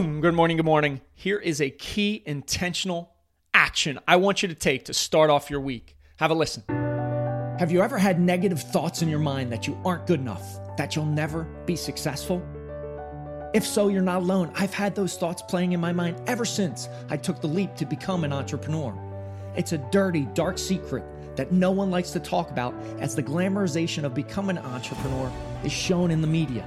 Boom! Good morning, good morning. Here is a key intentional action I want you to take to start off your week. Have a listen. Have you ever had negative thoughts in your mind that you aren't good enough, that you'll never be successful? If so, you're not alone. I've had those thoughts playing in my mind ever since I took the leap to become an entrepreneur. It's a dirty, dark secret that no one likes to talk about as the glamorization of becoming an entrepreneur is shown in the media.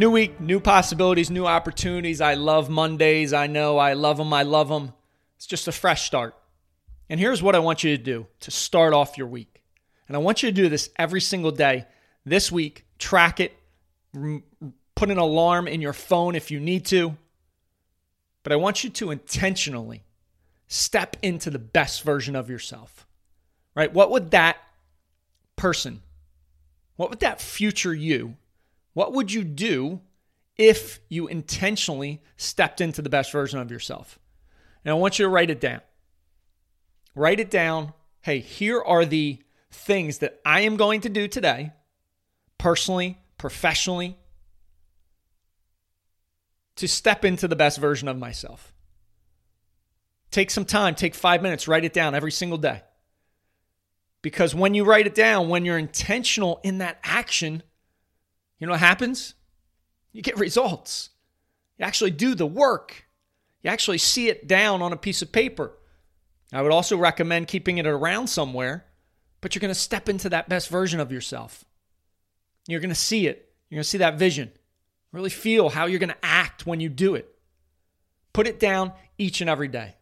New week, new possibilities, new opportunities. I love Mondays. I know I love them. I love them. It's just a fresh start. And here's what I want you to do to start off your week. And I want you to do this every single day this week. Track it, put an alarm in your phone if you need to. But I want you to intentionally step into the best version of yourself. Right? What would that person, what would that future you what would you do if you intentionally stepped into the best version of yourself? And I want you to write it down. Write it down. Hey, here are the things that I am going to do today, personally, professionally, to step into the best version of myself. Take some time, take five minutes, write it down every single day. Because when you write it down, when you're intentional in that action, you know what happens? You get results. You actually do the work. You actually see it down on a piece of paper. I would also recommend keeping it around somewhere, but you're going to step into that best version of yourself. You're going to see it. You're going to see that vision. Really feel how you're going to act when you do it. Put it down each and every day.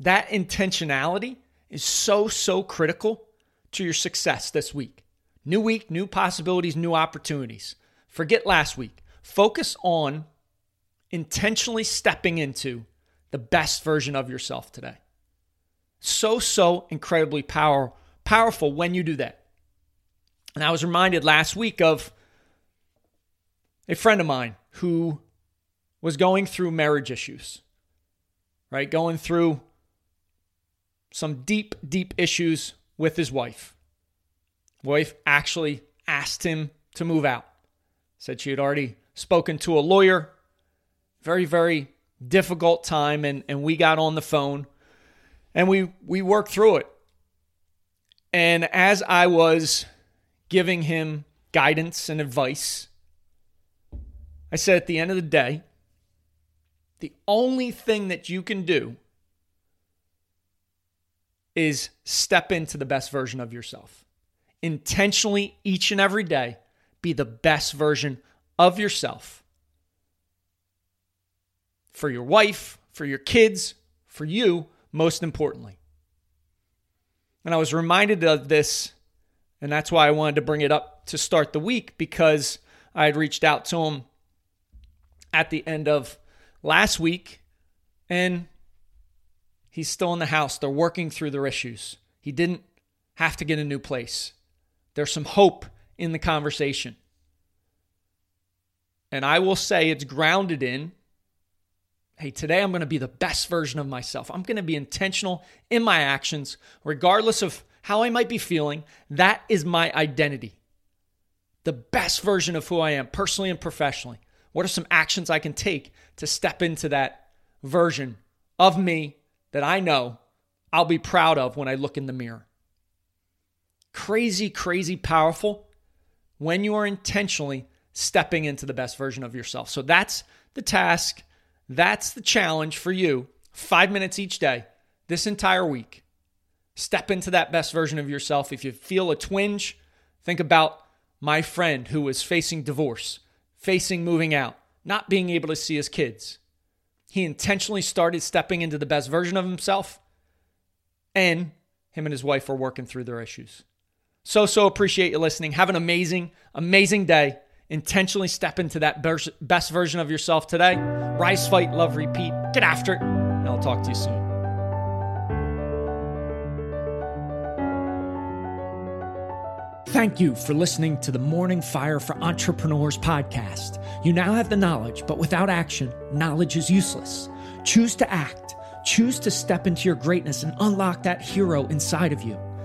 That intentionality is so, so critical to your success this week. New week, new possibilities, new opportunities. Forget last week. Focus on intentionally stepping into the best version of yourself today. So, so incredibly power, powerful when you do that. And I was reminded last week of a friend of mine who was going through marriage issues, right? Going through some deep, deep issues with his wife. Wife actually asked him to move out. Said she had already spoken to a lawyer. Very, very difficult time. And, and we got on the phone and we, we worked through it. And as I was giving him guidance and advice, I said at the end of the day, the only thing that you can do is step into the best version of yourself intentionally each and every day be the best version of yourself for your wife, for your kids, for you, most importantly. And I was reminded of this, and that's why I wanted to bring it up to start the week because I had reached out to him at the end of last week, and he's still in the house. They're working through their issues. He didn't have to get a new place. There's some hope in the conversation. And I will say it's grounded in hey, today I'm going to be the best version of myself. I'm going to be intentional in my actions, regardless of how I might be feeling. That is my identity. The best version of who I am, personally and professionally. What are some actions I can take to step into that version of me that I know I'll be proud of when I look in the mirror? Crazy, crazy powerful when you are intentionally stepping into the best version of yourself. So that's the task. That's the challenge for you. Five minutes each day, this entire week. Step into that best version of yourself. If you feel a twinge, think about my friend who was facing divorce, facing moving out, not being able to see his kids. He intentionally started stepping into the best version of himself, and him and his wife are working through their issues. So, so appreciate you listening. Have an amazing, amazing day. Intentionally step into that best version of yourself today. Rise, fight, love, repeat. Get after it. And I'll talk to you soon. Thank you for listening to the Morning Fire for Entrepreneurs podcast. You now have the knowledge, but without action, knowledge is useless. Choose to act, choose to step into your greatness and unlock that hero inside of you.